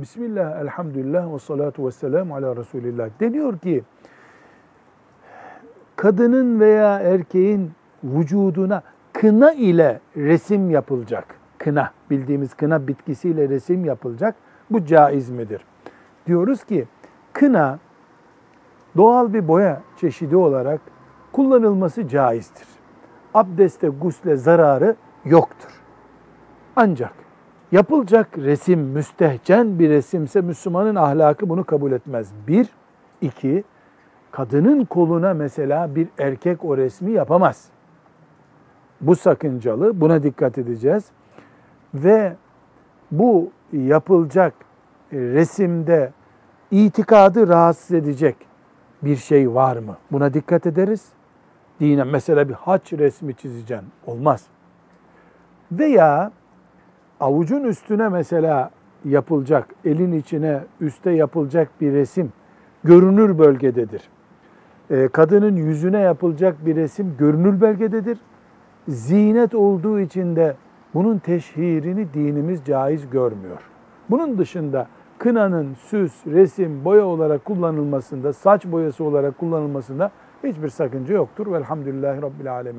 Bismillah, elhamdülillah ve salatu ve selamu ala Resulillah. Deniyor ki kadının veya erkeğin vücuduna kına ile resim yapılacak. Kına, bildiğimiz kına bitkisiyle resim yapılacak. Bu caiz midir? Diyoruz ki kına doğal bir boya çeşidi olarak kullanılması caizdir. Abdeste, gusle zararı yoktur. Ancak yapılacak resim müstehcen bir resimse Müslümanın ahlakı bunu kabul etmez. Bir, iki, kadının koluna mesela bir erkek o resmi yapamaz. Bu sakıncalı, buna dikkat edeceğiz. Ve bu yapılacak resimde itikadı rahatsız edecek bir şey var mı? Buna dikkat ederiz. Dinen mesela bir haç resmi çizeceksin. Olmaz. Veya avucun üstüne mesela yapılacak, elin içine üste yapılacak bir resim görünür bölgededir. Ee, kadının yüzüne yapılacak bir resim görünür bölgededir. Zinet olduğu için de bunun teşhirini dinimiz caiz görmüyor. Bunun dışında kınanın süs, resim, boya olarak kullanılmasında, saç boyası olarak kullanılmasında hiçbir sakınca yoktur. Velhamdülillahi Rabbil Alemin.